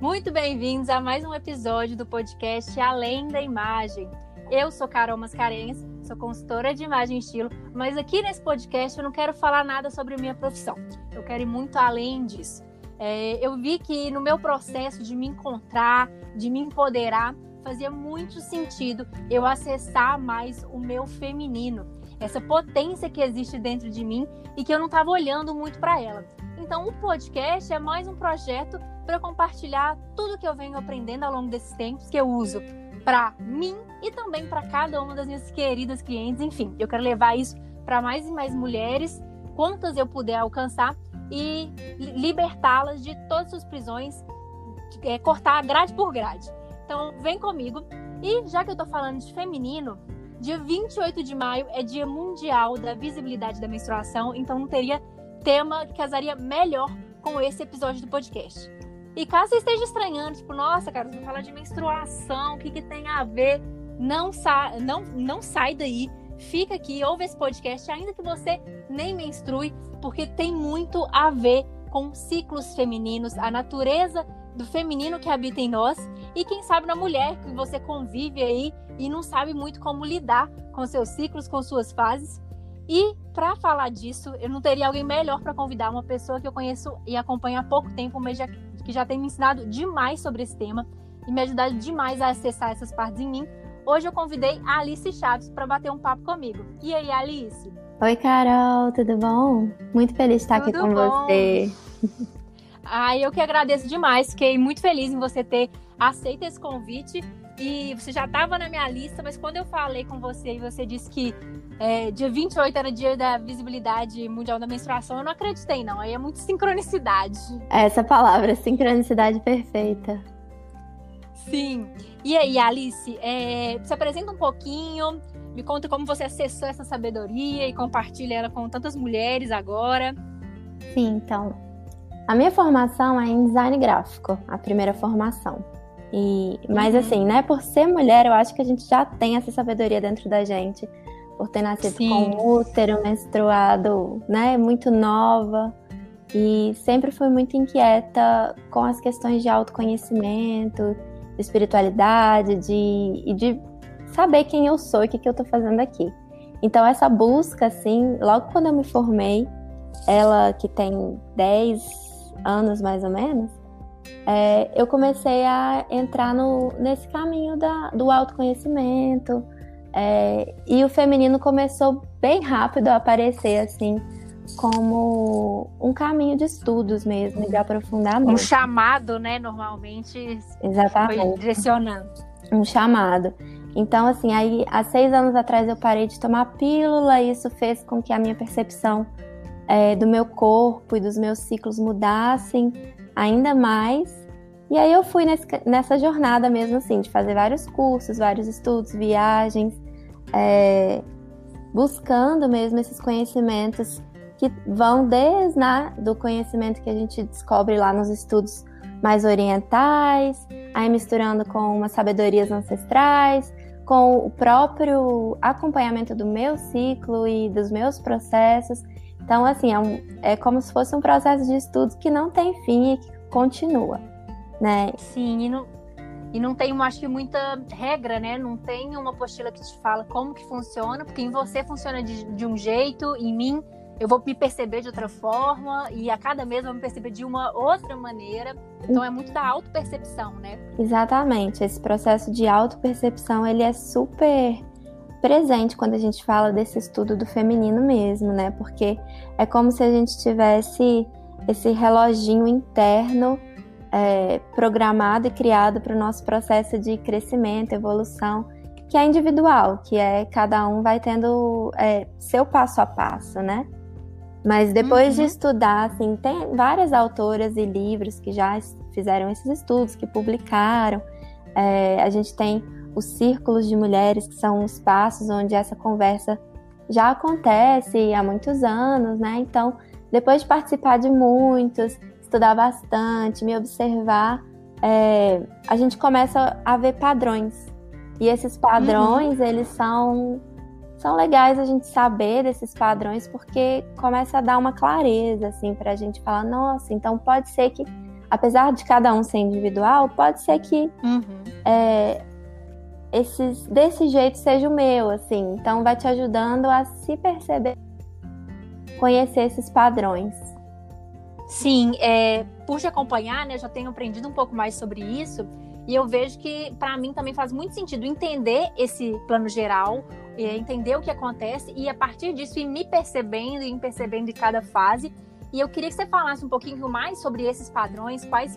Muito bem-vindos a mais um episódio do podcast Além da Imagem. Eu sou Carol Mascarenhas, sou consultora de imagem e estilo, mas aqui nesse podcast eu não quero falar nada sobre minha profissão. Eu quero ir muito além disso. É, eu vi que no meu processo de me encontrar, de me empoderar, fazia muito sentido eu acessar mais o meu feminino, essa potência que existe dentro de mim e que eu não estava olhando muito para ela. Então, o podcast é mais um projeto para compartilhar tudo que eu venho aprendendo ao longo desses tempos que eu uso para mim e também para cada uma das minhas queridas clientes. Enfim, eu quero levar isso para mais e mais mulheres, quantas eu puder alcançar e libertá-las de todas as prisões, é, cortar grade por grade. Então, vem comigo. E já que eu estou falando de feminino, dia 28 de maio é Dia Mundial da Visibilidade da Menstruação, então não teria tema que casaria melhor com esse episódio do podcast. E caso você esteja estranhando, tipo, nossa, cara, você vai falar de menstruação, o que, que tem a ver? Não, sa não, não sai daí, fica aqui, ouve esse podcast, ainda que você nem menstrue, porque tem muito a ver com ciclos femininos, a natureza do feminino que habita em nós e quem sabe na mulher que você convive aí e não sabe muito como lidar com seus ciclos, com suas fases. E para falar disso, eu não teria alguém melhor para convidar uma pessoa que eu conheço e acompanho há pouco tempo, mas já que já tem me ensinado demais sobre esse tema e me ajudado demais a acessar essas partes em mim. Hoje eu convidei a Alice Chaves para bater um papo comigo. E aí, Alice? Oi, Carol, tudo bom? Muito feliz de estar tudo aqui com bom. você. Ai, eu que agradeço demais. Fiquei muito feliz em você ter aceito esse convite. E você já estava na minha lista, mas quando eu falei com você e você disse que é, dia 28 era dia da visibilidade mundial da menstruação, eu não acreditei, não. Aí é muito sincronicidade. Essa palavra, sincronicidade perfeita. Sim. E aí, Alice, é, se apresenta um pouquinho, me conta como você acessou essa sabedoria e compartilha ela com tantas mulheres agora. Sim, então. A minha formação é em design gráfico, a primeira formação. E, mas uhum. assim, né, por ser mulher, eu acho que a gente já tem essa sabedoria dentro da gente por ter nascido Sim. com útero menstruado, né, muito nova. E sempre fui muito inquieta com as questões de autoconhecimento, de espiritualidade, de, e de saber quem eu sou e o que, que eu tô fazendo aqui. Então, essa busca, assim, logo quando eu me formei, ela que tem 10 anos mais ou menos, é, eu comecei a entrar no, nesse caminho da, do autoconhecimento, é, e o feminino começou bem rápido a aparecer assim como um caminho de estudos mesmo, de aprofundamento. Um chamado, né? Normalmente Exatamente. foi direcionando. Um chamado. Então, assim, aí há seis anos atrás eu parei de tomar pílula e isso fez com que a minha percepção é, do meu corpo e dos meus ciclos mudassem ainda mais. E aí eu fui nesse, nessa jornada mesmo, assim, de fazer vários cursos, vários estudos, viagens, é, buscando mesmo esses conhecimentos que vão desde né, do conhecimento que a gente descobre lá nos estudos mais orientais, aí misturando com umas sabedorias ancestrais, com o próprio acompanhamento do meu ciclo e dos meus processos. Então, assim, é, um, é como se fosse um processo de estudos que não tem fim e que continua né? Sim, e não, e não tem, acho que, muita regra, né? Não tem uma apostila que te fala como que funciona, porque em você funciona de, de um jeito, em mim eu vou me perceber de outra forma, e a cada mês eu vou me perceber de uma outra maneira. Então é muito da autopercepção, né? Exatamente. Esse processo de autopercepção, ele é super presente quando a gente fala desse estudo do feminino mesmo, né? Porque é como se a gente tivesse esse reloginho interno é, programado e criado para o nosso processo de crescimento, evolução, que é individual, que é cada um vai tendo é, seu passo a passo, né? Mas depois uhum. de estudar, assim, tem várias autoras e livros que já fizeram esses estudos, que publicaram. É, a gente tem os círculos de mulheres, que são os espaços onde essa conversa já acontece há muitos anos, né? Então, depois de participar de muitos, estudar bastante, me observar, é, a gente começa a ver padrões. E esses padrões, uhum. eles são, são legais a gente saber desses padrões, porque começa a dar uma clareza, assim, pra gente falar, nossa, então pode ser que apesar de cada um ser individual, pode ser que Uhum. é, esses, desse jeito seja o meu, assim. Então vai te ajudando a se perceber, conhecer esses padrões. Sim, é, por te acompanhar, né, eu já tenho aprendido um pouco mais sobre isso e eu vejo que para mim também faz muito sentido entender esse plano geral, é, entender o que acontece e a partir disso ir me percebendo e percebendo em cada fase. E eu queria que você falasse um pouquinho mais sobre esses padrões, quais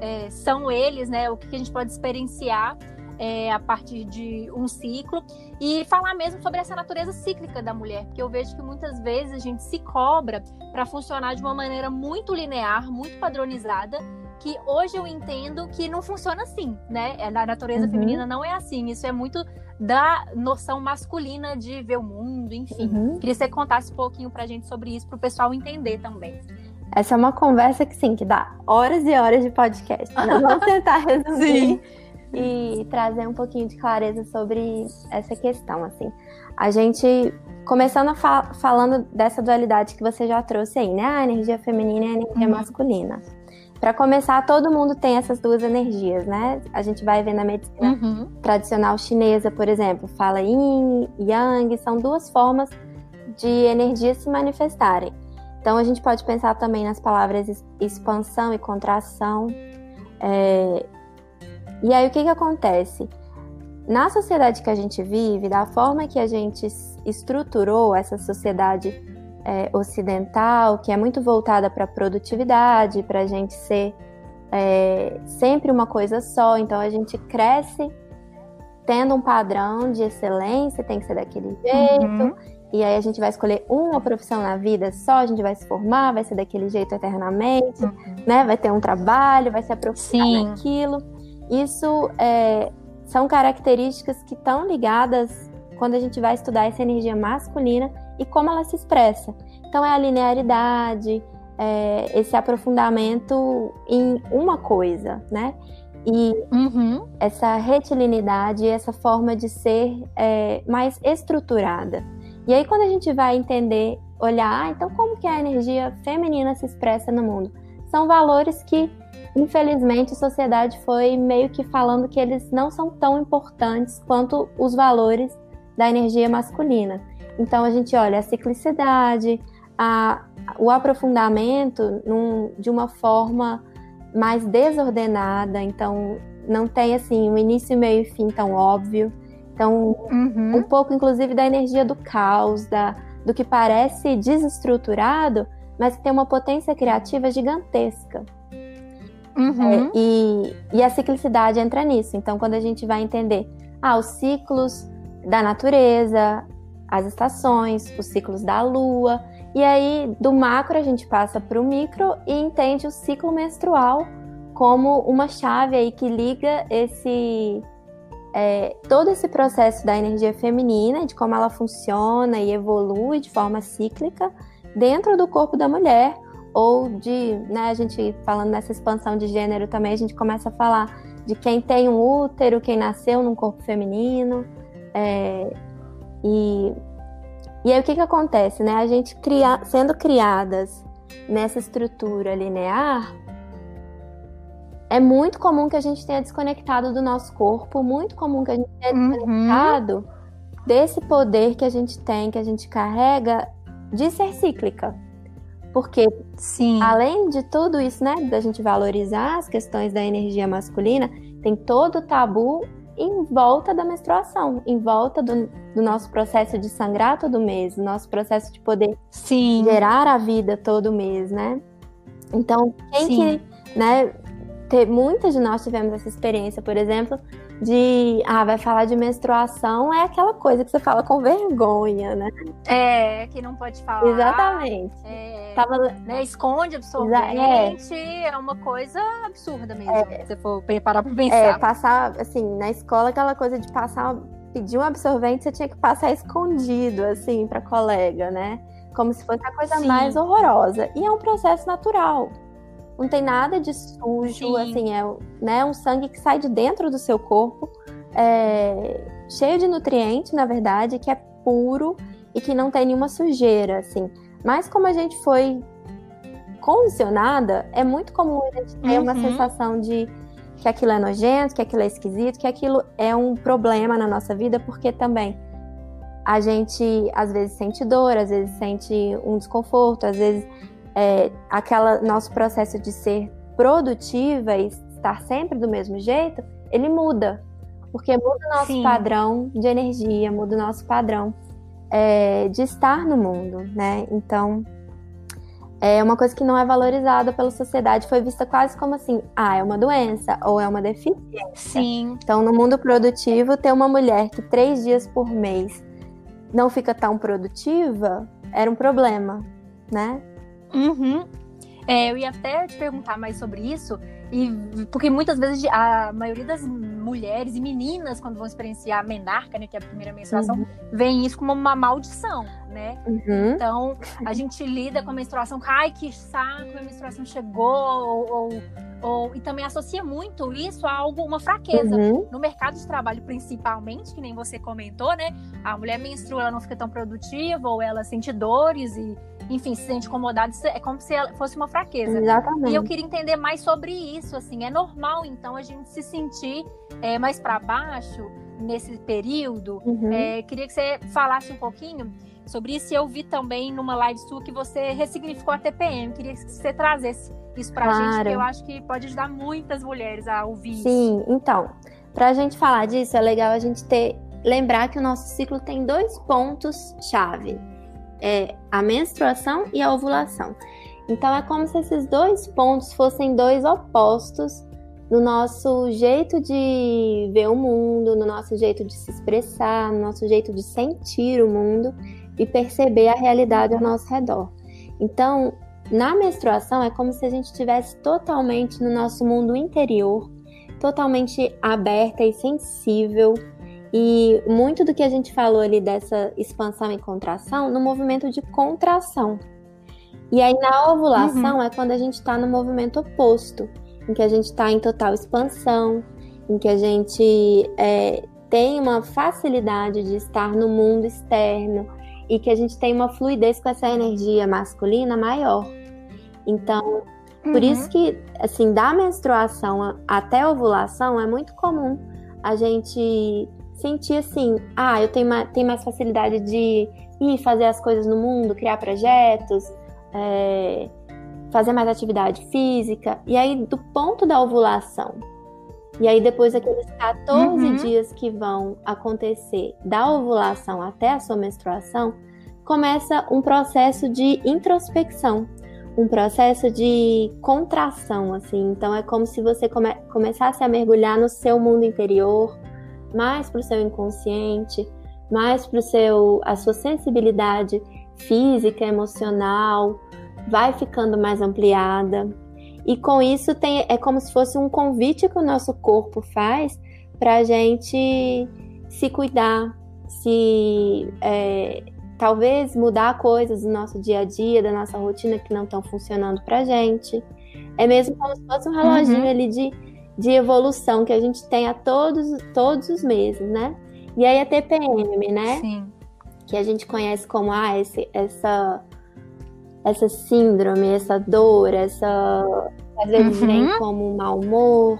é, são eles, né, o que a gente pode experienciar é, a partir de um ciclo e falar mesmo sobre essa natureza cíclica da mulher, porque eu vejo que muitas vezes a gente se cobra para funcionar de uma maneira muito linear, muito padronizada, que hoje eu entendo que não funciona assim, né? A natureza Uhum. feminina não é assim, isso é muito da noção masculina de ver o mundo, enfim. Uhum. Queria que você contasse um pouquinho pra gente sobre isso, pro pessoal entender também. Essa é uma conversa que sim, que dá horas e horas de podcast. Nós vamos tentar resumir e trazer um pouquinho de clareza sobre essa questão, assim. A gente começando falando dessa dualidade que você já trouxe aí, né? A energia feminina e a energia Uhum. masculina. Para começar, todo mundo tem essas duas energias, né? A gente vai ver na medicina Uhum. tradicional chinesa, por exemplo, fala yin, yang, são duas formas de energias se manifestarem. Então a gente pode pensar também nas palavras expansão e contração. É, E aí o que, que acontece? Na sociedade que a gente vive, da forma que a gente estruturou essa sociedade é, ocidental, que é muito voltada para a produtividade, para a gente ser é, sempre uma coisa só, então a gente cresce tendo um padrão de excelência, tem que ser daquele jeito. Uhum. E aí a gente vai escolher uma profissão na vida só, a gente vai se formar, vai ser daquele jeito eternamente, Uhum. né? Vai ter um trabalho, vai se aprofundar Sim. naquilo. Isso é, são características que estão ligadas quando a gente vai estudar essa energia masculina e como ela se expressa. Então é a linearidade, é esse aprofundamento em uma coisa, né? E Uhum. essa retilinidade, essa forma de ser é, mais estruturada. E aí, quando a gente vai entender, olhar, ah, então como que a energia feminina se expressa no mundo? São valores que, infelizmente, a sociedade foi meio que falando que eles não são tão importantes quanto os valores da energia masculina. Então, a gente olha a ciclicidade, a, o aprofundamento num, de uma forma mais desordenada, então não tem assim um início, meio e fim tão óbvio. Então, Uhum. um pouco inclusive da energia do caos, da, do que parece desestruturado, mas que tem uma potência criativa gigantesca. Uhum. É, e, e a ciclicidade entra nisso. Então, quando a gente vai entender ah, os ciclos da natureza, as estações, os ciclos da lua, e aí do macro a gente passa para o micro e entende o ciclo menstrual como uma chave aí que liga esse é, todo esse processo da energia feminina, de como ela funciona e evolui de forma cíclica dentro do corpo da mulher, ou de, né, a gente falando nessa expansão de gênero também, a gente começa a falar de quem tem um útero, quem nasceu num corpo feminino, é, e, e aí o que que acontece, né? A gente cria, sendo criadas nessa estrutura linear, é muito comum que a gente tenha desconectado do nosso corpo, muito comum que a gente tenha Uhum. desconectado desse poder que a gente tem, que a gente carrega de ser cíclica. Porque Sim. além de tudo isso, né, da gente valorizar as questões da energia masculina, tem todo o tabu em volta da menstruação, em volta do, do nosso processo de sangrar todo mês, do nosso processo de poder Sim. gerar a vida todo mês, né? Então, quem Sim. que, né, ter, muitas de nós tivemos essa experiência, por exemplo, de, ah, vai falar de menstruação, é aquela coisa que você fala com vergonha, né? É, que não pode falar. Exatamente. É, Tava, né, esconde absorvente, é. uma coisa absurda mesmo, se você for preparar pra é, pensar. passar, assim, na escola, aquela coisa de passar, pedir um absorvente, você tinha que passar escondido, assim, pra colega, né? Como se fosse a coisa Sim. mais horrorosa. E é um processo natural. Não tem nada de sujo, Sim. assim, é né, um sangue que sai de dentro do seu corpo, é, cheio de nutrientes, na verdade, que é puro e que não tem nenhuma sujeira, assim. Mas como a gente foi condicionada, é muito comum a gente ter uhum. uma sensação de que aquilo é nojento, que aquilo é esquisito, que aquilo é um problema na nossa vida, porque também a gente às vezes sente dor, às vezes sente um desconforto, às vezes é, aquela nosso processo de ser produtiva e estar sempre do mesmo jeito, ele muda, porque muda o nosso Sim. padrão de energia, muda o nosso padrão é, de estar no mundo, né? Então é uma coisa que não é valorizada pela sociedade, foi vista quase como assim, ah, é uma doença ou é uma deficiência. Sim. Então, no mundo produtivo, ter uma mulher que três dias por mês não fica tão produtiva era um problema, né? Uhum. É, eu ia até te perguntar mais sobre isso, e porque muitas vezes a maioria das mulheres e meninas, quando vão experienciar a menarca, né, que é a primeira menstruação, uhum. veem isso como uma maldição, né? Uhum. Então, a gente lida com a menstruação, ai, que saco, a menstruação chegou, ou, ou, ou, e também associa muito isso a algo, uma fraqueza. Uhum. No mercado de trabalho, principalmente, que nem você comentou, né? A mulher menstrua, ela não fica tão produtiva, ou ela sente dores e enfim, se sente incomodado, é como se fosse uma fraqueza. Exatamente. E eu queria entender mais sobre isso, assim, é normal então a gente se sentir é, mais para baixo nesse período? Uhum. É, queria que você falasse um pouquinho sobre isso. Eu vi também numa live sua que você ressignificou a TPM. Queria que você trazesse isso para a claro. gente, porque eu acho que pode ajudar muitas mulheres a ouvir Sim, isso. então, para a gente falar disso, é legal a gente ter lembrar que o nosso ciclo tem dois pontos chave é a menstruação e a ovulação. Então é como se esses dois pontos fossem dois opostos no nosso jeito de ver o mundo, no nosso jeito de se expressar, no nosso jeito de sentir o mundo e perceber a realidade ao nosso redor. Então, na menstruação é como se a gente estivesse totalmente no nosso mundo interior, totalmente aberta e sensível e muito do que a gente falou ali dessa expansão e contração no movimento de contração. E aí na ovulação uhum. é quando a gente está no movimento oposto, em que a gente está em total expansão, em que a gente é, tem uma facilidade de estar no mundo externo e que a gente tem uma fluidez com essa energia masculina maior. Então, por uhum. isso que, assim, da menstruação até a ovulação é muito comum a gente sentir assim, ah, eu tenho, uma, tenho mais facilidade de ir fazer as coisas no mundo, criar projetos, é, fazer mais atividade física. E aí, do ponto da ovulação, e aí depois daqueles 14 uhum. dias que vão acontecer da ovulação até a sua menstruação, começa um processo de introspecção, um processo de contração, assim. Então é como se você come começasse a mergulhar no seu mundo interior, mais para o seu inconsciente, mais para seu a sua sensibilidade física, emocional, vai ficando mais ampliada. E com isso tem, é como se fosse um convite que o nosso corpo faz para a gente se cuidar, se é, talvez mudar coisas do nosso dia a dia, da nossa rotina que não estão funcionando para gente. É mesmo como se fosse um reloginho uhum. ali de de evolução que a gente tem a todos, todos os meses, né? E aí a TPM, né? Sim. Que a gente conhece como ah, esse, essa, essa síndrome, essa dor, essa. Às vezes uhum. vem como um mau humor,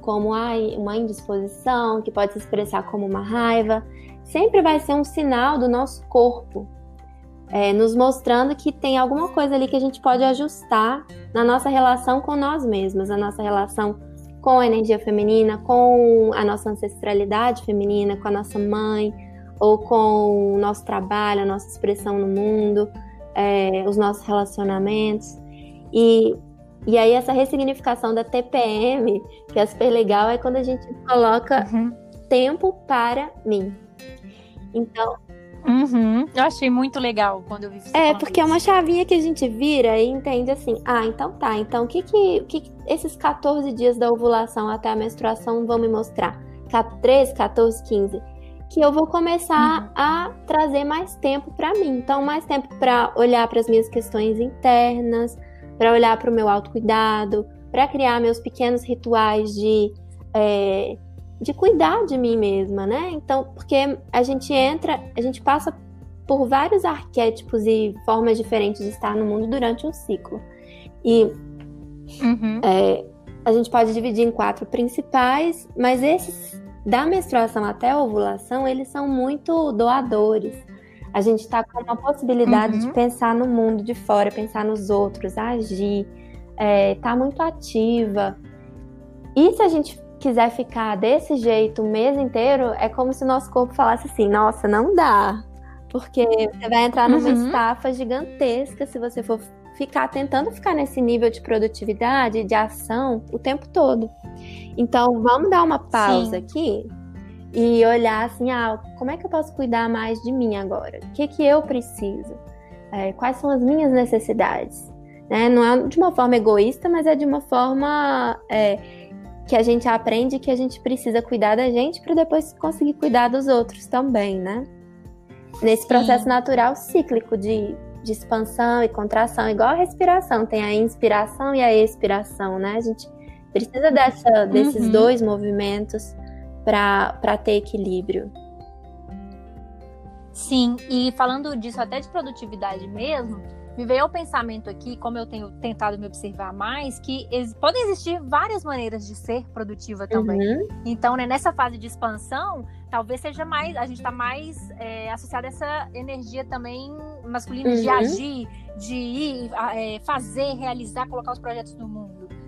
como ah, uma indisposição, que pode se expressar como uma raiva. Sempre vai ser um sinal do nosso corpo, é, nos mostrando que tem alguma coisa ali que a gente pode ajustar na nossa relação com nós mesmos, a nossa relação com a energia feminina, com a nossa ancestralidade feminina, com a nossa mãe, ou com o nosso trabalho, a nossa expressão no mundo, é, os nossos relacionamentos. E, e aí, essa ressignificação da TPM, que é super legal, é quando a gente coloca uhum. tempo para mim. Então, Uhum. Eu achei muito legal quando eu vi É, porque isso. é uma chavinha que a gente vira e entende assim: ah, então tá, então o que que, que, que esses 14 dias da ovulação até a menstruação vão me mostrar? 13, 14, 15. Que eu vou começar uhum. a trazer mais tempo para mim. Então, mais tempo para olhar para as minhas questões internas, para olhar para o meu autocuidado, para criar meus pequenos rituais de. É, de cuidar de mim mesma, né? Então, porque a gente entra, a gente passa por vários arquétipos e formas diferentes de estar no mundo durante um ciclo. E uhum. é, a gente pode dividir em quatro principais, mas esses da menstruação até a ovulação, eles são muito doadores. A gente está com uma possibilidade uhum. de pensar no mundo de fora, pensar nos outros, agir, é, tá muito ativa. E se a gente quiser ficar desse jeito o mês inteiro, é como se o nosso corpo falasse assim: nossa, não dá. Porque você vai entrar numa uhum. estafa gigantesca se você for ficar tentando ficar nesse nível de produtividade, de ação o tempo todo. Então, vamos dar uma pausa Sim. aqui e olhar assim, ah, como é que eu posso cuidar mais de mim agora? O que que eu preciso? É, quais são as minhas necessidades? Né? Não é de uma forma egoísta, mas é de uma forma é, que a gente aprende que a gente precisa cuidar da gente para depois conseguir cuidar dos outros também, né? Nesse processo Sim. natural cíclico de, de expansão e contração, igual a respiração, tem a inspiração e a expiração, né? A gente precisa dessa, desses uhum. dois movimentos para ter equilíbrio. Sim, e falando disso até de produtividade mesmo, me veio ao pensamento aqui, como eu tenho tentado me observar mais, que podem existir várias maneiras de ser produtiva também. Uhum. Então, né, nessa fase de expansão, talvez seja mais, a gente está mais é, associado a essa energia também masculina uhum. de agir, de ir, é, fazer, realizar, colocar os projetos no mundo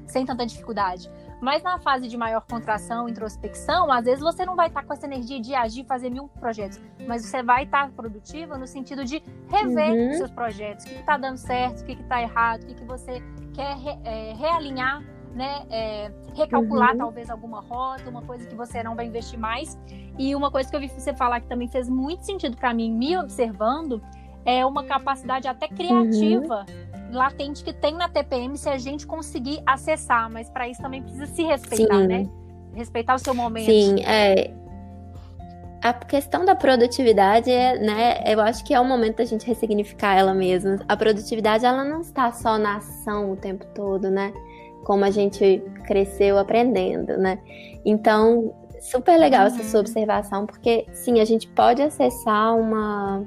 sem tanta dificuldade. Mas na fase de maior contração, introspecção, às vezes você não vai estar tá com essa energia de agir, fazer mil projetos, mas você vai estar tá produtiva no sentido de rever uhum. seus projetos, o que está dando certo, o que está errado, o que, que você quer re, é, realinhar, né? É, recalcular uhum. talvez alguma rota, uma coisa que você não vai investir mais. E uma coisa que eu vi você falar que também fez muito sentido para mim, me observando, é uma capacidade até criativa. Uhum latente que tem na TPM se a gente conseguir acessar, mas para isso também precisa se respeitar, Sim. né? Respeitar o seu momento. Sim, é. A questão da produtividade, é, né, eu acho que é o momento da gente ressignificar ela mesma. A produtividade, ela não está só na ação o tempo todo, né? Como a gente cresceu aprendendo, né? Então, super legal uhum. essa sua observação, porque sim, a gente pode acessar uma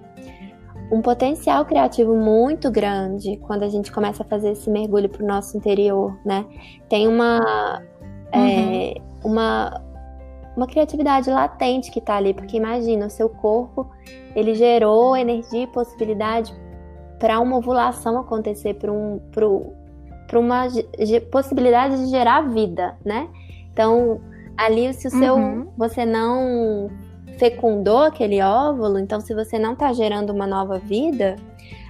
um potencial criativo muito grande quando a gente começa a fazer esse mergulho para o nosso interior, né? Tem uma, é, uhum. é, uma, uma criatividade latente que está ali, porque imagina, o seu corpo, ele gerou energia e possibilidade para uma ovulação acontecer, para um, uma possibilidade de gerar vida, né? Então, ali se o seu, uhum. você não fecundou aquele óvulo, então se você não está gerando uma nova vida,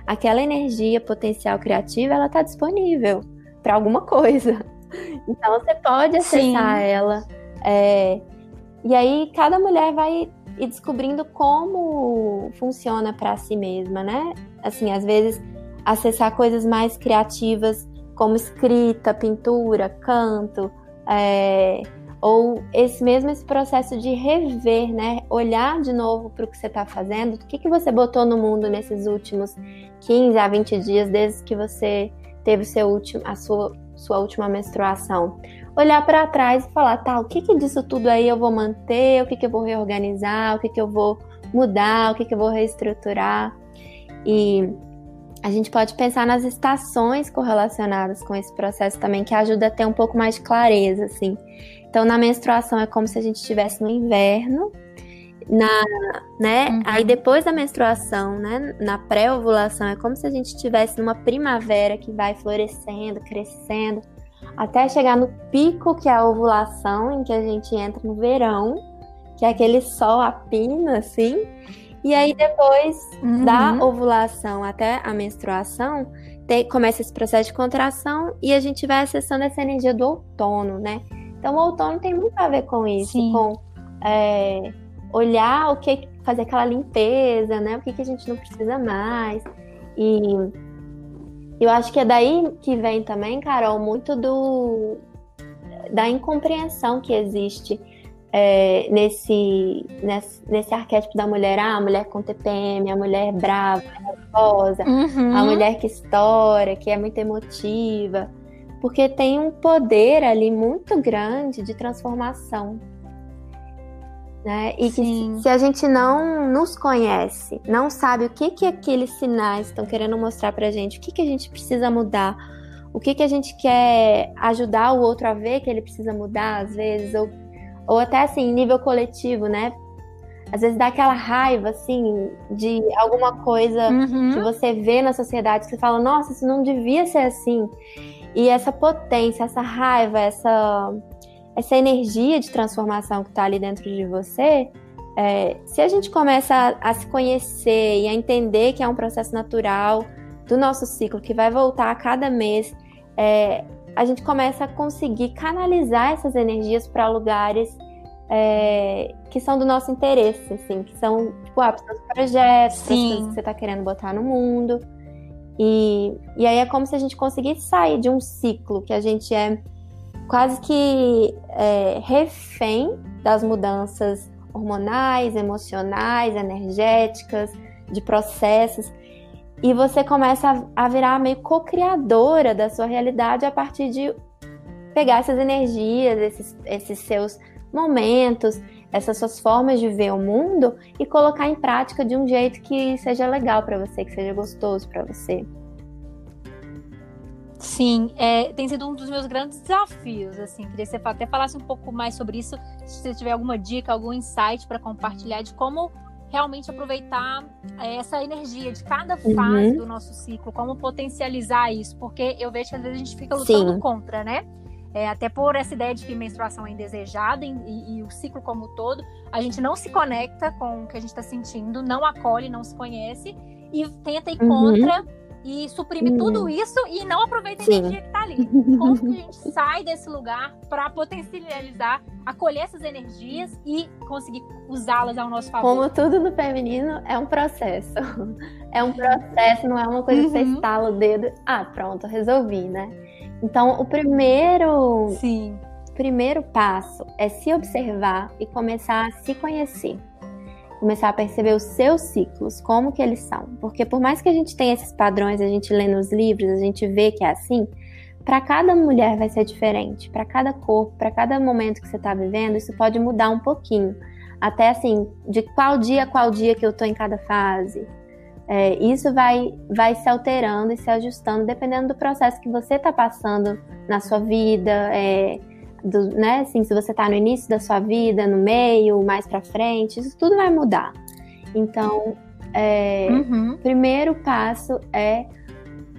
aquela energia potencial criativa ela está disponível para alguma coisa. Então você pode acessar Sim. ela. É, e aí cada mulher vai ir descobrindo como funciona para si mesma, né? Assim, às vezes acessar coisas mais criativas como escrita, pintura, canto, é, ou esse mesmo esse processo de rever, né? Olhar de novo para o que você está fazendo, o que, que você botou no mundo nesses últimos 15 a 20 dias, desde que você teve seu último, a sua, sua última menstruação. Olhar para trás e falar, tá, o que, que disso tudo aí eu vou manter, o que, que eu vou reorganizar, o que, que eu vou mudar, o que, que eu vou reestruturar. E a gente pode pensar nas estações correlacionadas com esse processo também, que ajuda a ter um pouco mais de clareza, assim. Então, na menstruação é como se a gente estivesse no inverno, na, né? Uhum. Aí depois da menstruação, né? Na pré-ovulação é como se a gente estivesse numa primavera que vai florescendo, crescendo, até chegar no pico que é a ovulação, em que a gente entra no verão, que é aquele sol a pino, assim. E aí depois uhum. da ovulação até a menstruação, tem, começa esse processo de contração e a gente vai acessando essa energia do outono, né? Então, o outono tem muito a ver com isso, Sim. com é, olhar o que, fazer aquela limpeza, né? O que, que a gente não precisa mais. E eu acho que é daí que vem também, Carol, muito do da incompreensão que existe é, nesse, nesse, nesse arquétipo da mulher, ah, a mulher com TPM, a mulher brava, nervosa, uhum. a mulher que estoura, que é muito emotiva porque tem um poder ali muito grande de transformação. Né? E Sim. que se a gente não nos conhece, não sabe o que que aqueles sinais estão querendo mostrar pra gente, o que que a gente precisa mudar, o que, que a gente quer ajudar o outro a ver que ele precisa mudar, às vezes, ou, ou até assim, nível coletivo, né? Às vezes dá aquela raiva, assim, de alguma coisa uhum. que você vê na sociedade, que você fala, nossa, isso não devia ser assim. E essa potência, essa raiva, essa, essa energia de transformação que está ali dentro de você, é, se a gente começa a, a, se conhecer e a entender que é um processo natural do nosso ciclo, que vai voltar a cada mês, é, a gente começa a conseguir canalizar essas energias para lugares é, que são do nosso interesse, assim, que são, tipo, ah, os projetos, para as coisas que você está querendo botar no mundo. E, e aí é como se a gente conseguisse sair de um ciclo que a gente é quase que é, refém das mudanças hormonais, emocionais, energéticas, de processos. E você começa a, virar meio co-criadora da sua realidade a partir de pegar essas energias, esses, esses seus momentos, essas suas formas de ver o mundo e colocar em prática de um jeito que seja legal para você, que seja gostoso para você. Sim, é, tem sido um dos meus grandes desafios, assim, queria que você até falasse um pouco mais sobre isso, se você tiver alguma dica, algum insight para compartilhar de como realmente aproveitar é, essa energia de cada uhum. fase uhum. do nosso ciclo, como potencializar isso, porque eu vejo que às vezes a gente fica lutando Sim. contra, né? É, até por essa ideia de que menstruação é indesejada e, e, e o ciclo como um todo, a gente não se conecta com o que a gente está sentindo, não acolhe, não se conhece e tenta ir uhum. contra e suprime uhum. tudo isso e não aproveita a energia ali. Como que a gente sai desse lugar para potencializar, acolher essas energias e conseguir usá-las ao nosso favor? Como tudo no feminino, é um processo. É um processo, não é uma coisa que você uhum. estala o dedo, ah, pronto, resolvi, né? Então, o primeiro, Sim. primeiro passo é se observar e começar a se conhecer. Começar a perceber os seus ciclos, como que eles são. Porque por mais que a gente tenha esses padrões, a gente lê nos livros, a gente vê que é assim, para cada mulher vai ser diferente, para cada corpo, para cada momento que você está vivendo, isso pode mudar um pouquinho. Até assim, de qual dia a qual dia que eu tô em cada fase, é, isso vai, vai se alterando e se ajustando dependendo do processo que você está passando na sua vida, é, do, né? Assim, se você está no início da sua vida, no meio, mais para frente, isso tudo vai mudar. Então, é, uhum. primeiro passo é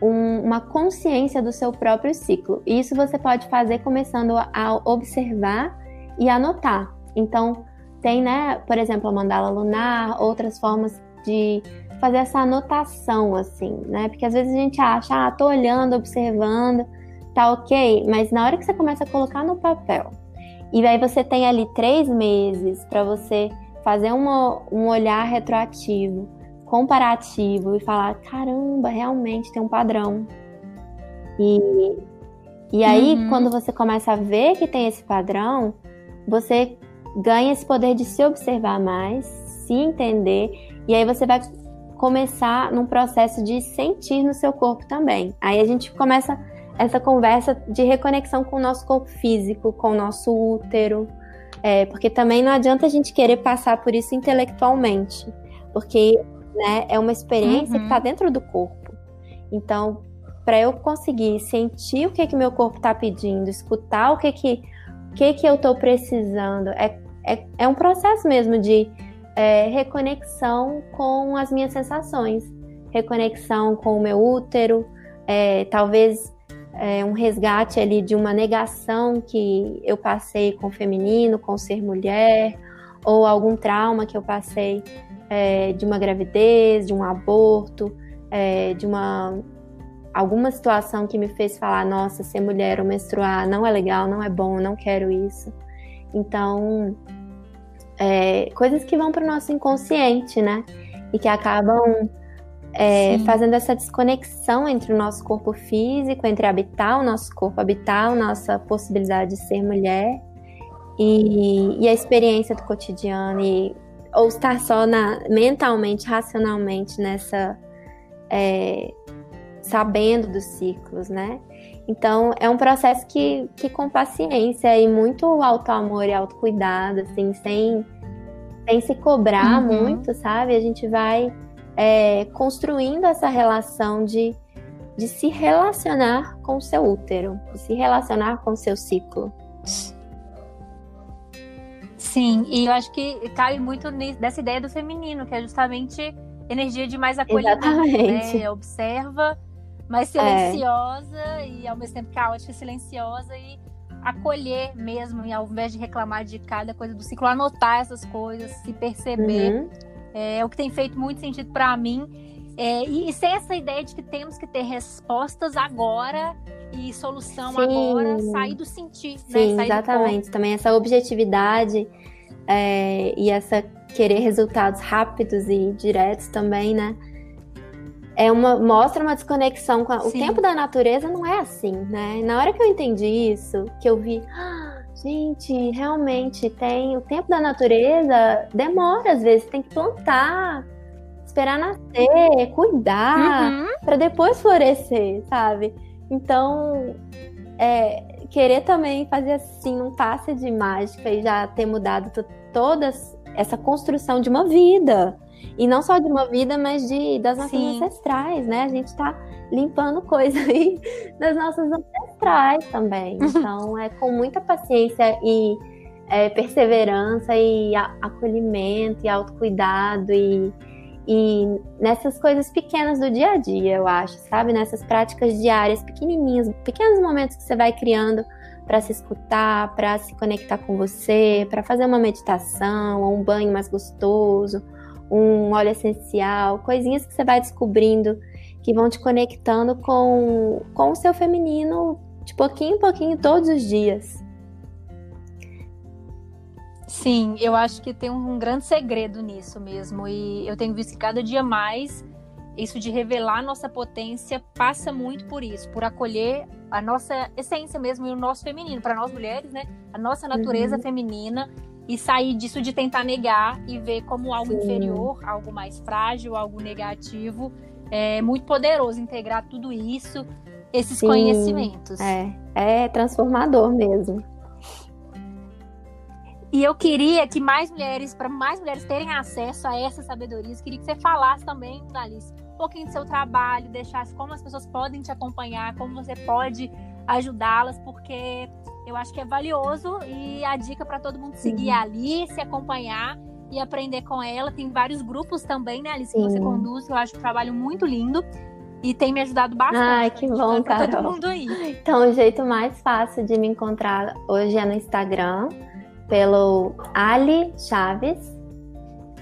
um, uma consciência do seu próprio ciclo. Isso você pode fazer começando a observar e anotar. Então, tem, né, por exemplo, a mandala lunar, outras formas de fazer essa anotação, assim, né? Porque às vezes a gente acha, ah, tô olhando, observando, tá ok, mas na hora que você começa a colocar no papel, e aí você tem ali três meses para você fazer uma, um olhar retroativo, comparativo e falar, caramba, realmente tem um padrão. E, e aí, uhum. quando você começa a ver que tem esse padrão, você ganha esse poder de se observar mais, se entender, e aí você vai começar num processo de sentir no seu corpo também. Aí a gente começa essa conversa de reconexão com o nosso corpo físico, com o nosso útero, é, porque também não adianta a gente querer passar por isso intelectualmente, porque né, é uma experiência uhum. que está dentro do corpo. Então, para eu conseguir sentir o que que meu corpo está pedindo, escutar o que que, o que, que eu estou precisando, é, é, é um processo mesmo de é, reconexão com as minhas sensações, reconexão com o meu útero, é, talvez é, um resgate ali de uma negação que eu passei com o feminino, com ser mulher, ou algum trauma que eu passei é, de uma gravidez, de um aborto, é, de uma alguma situação que me fez falar, nossa, ser mulher ou menstruar não é legal, não é bom, não quero isso. Então, é, coisas que vão para o nosso inconsciente, né? E que acabam é, fazendo essa desconexão entre o nosso corpo físico, entre habitar o nosso corpo, habitar a nossa possibilidade de ser mulher e, e a experiência do cotidiano, e, ou estar só na, mentalmente, racionalmente nessa. É, sabendo dos ciclos, né? Então, é um processo que, que com paciência e muito auto-amor e autocuidado, assim, sem, sem se cobrar uhum. muito, sabe? A gente vai é, construindo essa relação de de se relacionar com o seu útero, de se relacionar com o seu ciclo. Sim, e eu acho que cai muito nessa ideia do feminino, que é justamente energia de mais acolhimento, né? Observa, mais silenciosa é. e ao mesmo tempo caótica, silenciosa e acolher mesmo, e ao invés de reclamar de cada coisa do ciclo, anotar essas coisas, se perceber. Uhum. É, é o que tem feito muito sentido para mim. É, e, e sem essa ideia de que temos que ter respostas agora e solução Sim. agora, sair do sentir. Né? Sim, né? exatamente. Também essa objetividade é, e essa querer resultados rápidos e diretos também, né? É uma, mostra uma desconexão com a, o tempo da natureza não é assim, né? Na hora que eu entendi isso, que eu vi, ah, gente, realmente tem o tempo da natureza demora às vezes, tem que plantar, esperar nascer, cuidar uhum. para depois florescer, sabe? Então, é, querer também fazer assim um passe de mágica e já ter mudado toda essa construção de uma vida. E não só de uma vida, mas de das nossas Sim. ancestrais, né? A gente está limpando coisa aí das nossas ancestrais também. Então, é com muita paciência e é, perseverança e acolhimento e autocuidado e e nessas coisas pequenas do dia a dia, eu acho, sabe? Nessas práticas diárias, pequenininhas, pequenos momentos que você vai criando para se escutar, para se conectar com você, para fazer uma meditação, ou um banho mais gostoso, um óleo essencial, coisinhas que você vai descobrindo que vão te conectando com, com o seu feminino de pouquinho em pouquinho todos os dias. Sim, eu acho que tem um grande segredo nisso mesmo. E eu tenho visto que cada dia mais isso de revelar a nossa potência passa muito por isso, por acolher a nossa essência mesmo e o nosso feminino, para nós mulheres, né? A nossa natureza uhum. feminina e sair disso de tentar negar e ver como algo Sim. inferior, algo mais frágil, algo negativo. É muito poderoso integrar tudo isso, esses Sim. conhecimentos. É, é transformador mesmo. E eu queria que mais mulheres, para mais mulheres terem acesso a essas sabedorias, queria que você falasse também, Alice, um pouquinho do seu trabalho, deixasse como as pessoas podem te acompanhar, como você pode ajudá-las, porque eu acho que é valioso e a dica para todo mundo seguir uhum. ali, se acompanhar e aprender com ela. Tem vários grupos também, né, Alice, que você conduz, eu acho um trabalho muito lindo. E tem me ajudado bastante. Ai, que bom, cara. Todo mundo aí. Então, o jeito mais fácil de me encontrar hoje é no Instagram pelo Ali Chaves.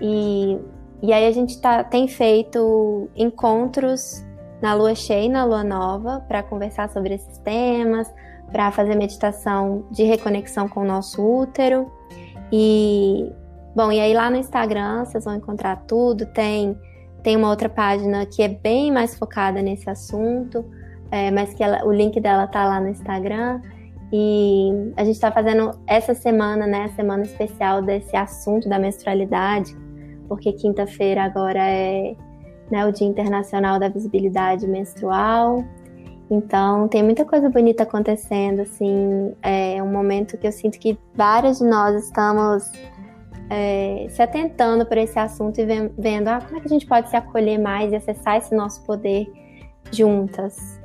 E, e aí a gente tá, tem feito encontros na lua cheia e na lua nova para conversar sobre esses temas, para fazer meditação de reconexão com o nosso útero. E bom, e aí lá no Instagram vocês vão encontrar tudo. Tem tem uma outra página que é bem mais focada nesse assunto, é, mas que ela, o link dela tá lá no Instagram. E a gente está fazendo essa semana, né, a semana especial desse assunto da menstrualidade, porque quinta-feira agora é né, o Dia Internacional da Visibilidade Menstrual. Então tem muita coisa bonita acontecendo, assim, é um momento que eu sinto que várias de nós estamos é, se atentando para esse assunto e vendo ah, como é que a gente pode se acolher mais e acessar esse nosso poder juntas.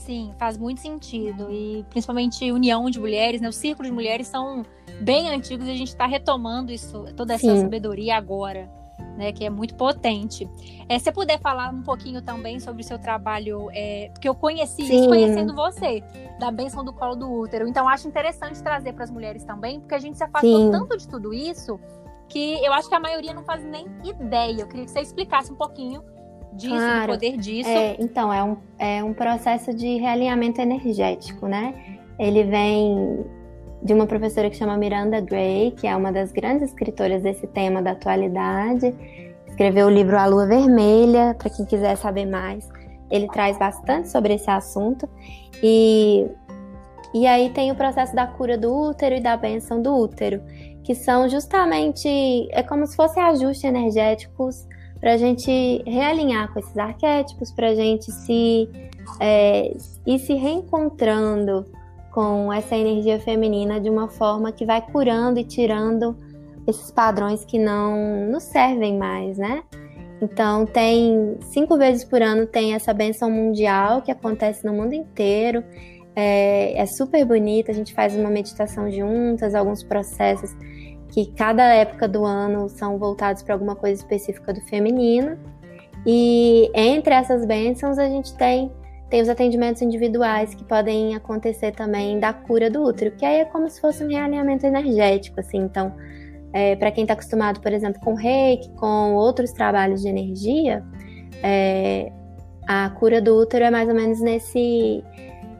Sim, faz muito sentido. E principalmente união de mulheres, né? Os círculos de mulheres são bem antigos e a gente está retomando isso, toda essa Sim. sabedoria agora, né? Que é muito potente. É, se você puder falar um pouquinho também sobre o seu trabalho, é, porque eu conheci Sim. isso conhecendo você, da benção do colo do útero. Então, acho interessante trazer para as mulheres também, porque a gente se afastou Sim. tanto de tudo isso que eu acho que a maioria não faz nem ideia. Eu queria que você explicasse um pouquinho disso, claro. do poder disso. É, então, é um, é um processo de realinhamento energético, né? Ele vem de uma professora que chama Miranda Gray, que é uma das grandes escritoras desse tema da atualidade. Escreveu o livro A Lua Vermelha, para quem quiser saber mais. Ele traz bastante sobre esse assunto. E, e aí tem o processo da cura do útero e da benção do útero, que são justamente, é como se fossem ajustes energéticos para a gente realinhar com esses arquétipos, para a gente se é, ir se reencontrando com essa energia feminina de uma forma que vai curando e tirando esses padrões que não nos servem mais, né? Então tem cinco vezes por ano tem essa benção mundial que acontece no mundo inteiro. É, é super bonita, a gente faz uma meditação juntas, alguns processos que cada época do ano são voltados para alguma coisa específica do feminino. E entre essas bênçãos a gente tem tem os atendimentos individuais que podem acontecer também da cura do útero, que aí é como se fosse um realinhamento energético, assim. Então, é, para quem está acostumado, por exemplo, com reiki, com outros trabalhos de energia, é, a cura do útero é mais ou menos nesse,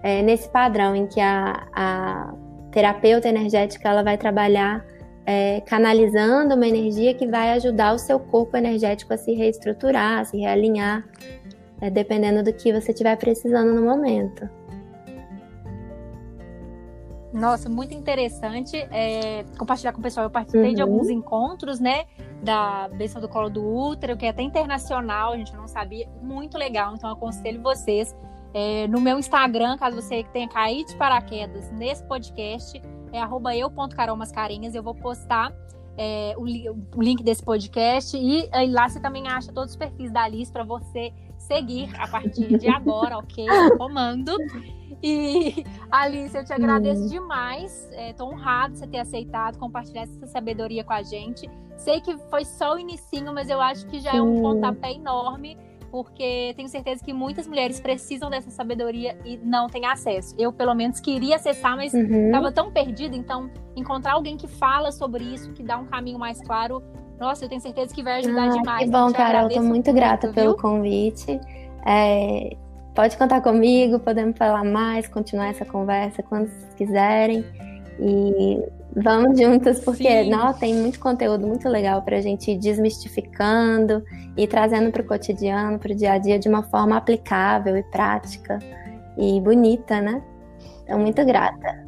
é, nesse padrão em que a, a terapeuta energética ela vai trabalhar é, canalizando uma energia que vai ajudar o seu corpo energético a se reestruturar, a se realinhar, é, dependendo do que você estiver precisando no momento. Nossa, muito interessante é, compartilhar com o pessoal. Eu participei uhum. de alguns encontros, né? Da bênção do colo do útero, que é até internacional, a gente não sabia. Muito legal, então aconselho vocês. É, no meu Instagram, caso você tenha caído de paraquedas nesse podcast, é eu.carolmascarinhas. Eu vou postar é, o, o, link desse podcast e aí lá você também acha todos os perfis da Alice para você seguir a partir de agora, ok? comando. E Alice, eu te agradeço hum. demais. Estou é, honrado você ter aceitado compartilhar essa sabedoria com a gente. Sei que foi só o inicinho, mas eu acho que já é um pontapé enorme porque tenho certeza que muitas mulheres precisam dessa sabedoria e não têm acesso. Eu, pelo menos, queria acessar, mas estava uhum. tão perdida. Então, encontrar alguém que fala sobre isso, que dá um caminho mais claro, nossa, eu tenho certeza que vai ajudar ah, demais. Que bom, Carol. Estou muito grata muito, pelo convite. É, pode contar comigo, podemos falar mais, continuar essa conversa quando quiserem. E vamos juntas, porque não, tem muito conteúdo muito legal para a gente ir desmistificando e trazendo para o cotidiano, para o dia a dia, de uma forma aplicável e prática e bonita, né? Então, muito grata.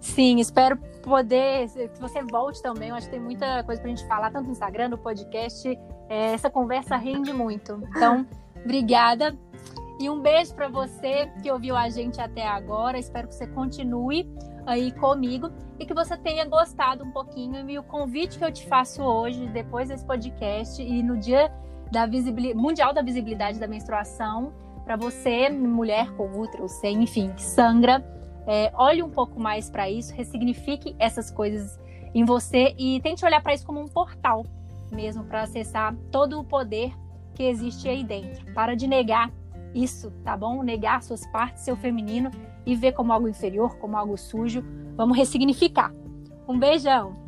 Sim, espero poder que você volte também. Eu acho que tem muita coisa para a gente falar, tanto no Instagram, no podcast. É, essa conversa rende muito. Então, obrigada. E um beijo para você que ouviu a gente até agora. Espero que você continue aí comigo e que você tenha gostado um pouquinho. E o convite que eu te faço hoje, depois desse podcast e no dia da mundial da visibilidade da menstruação, para você, mulher com útero, sem, enfim, que sangra, é, olhe um pouco mais para isso, ressignifique essas coisas em você e tente olhar para isso como um portal mesmo para acessar todo o poder que existe aí dentro. Para de negar isso, tá bom? Negar suas partes, seu feminino e ver como algo inferior, como algo sujo. Vamos ressignificar. Um beijão!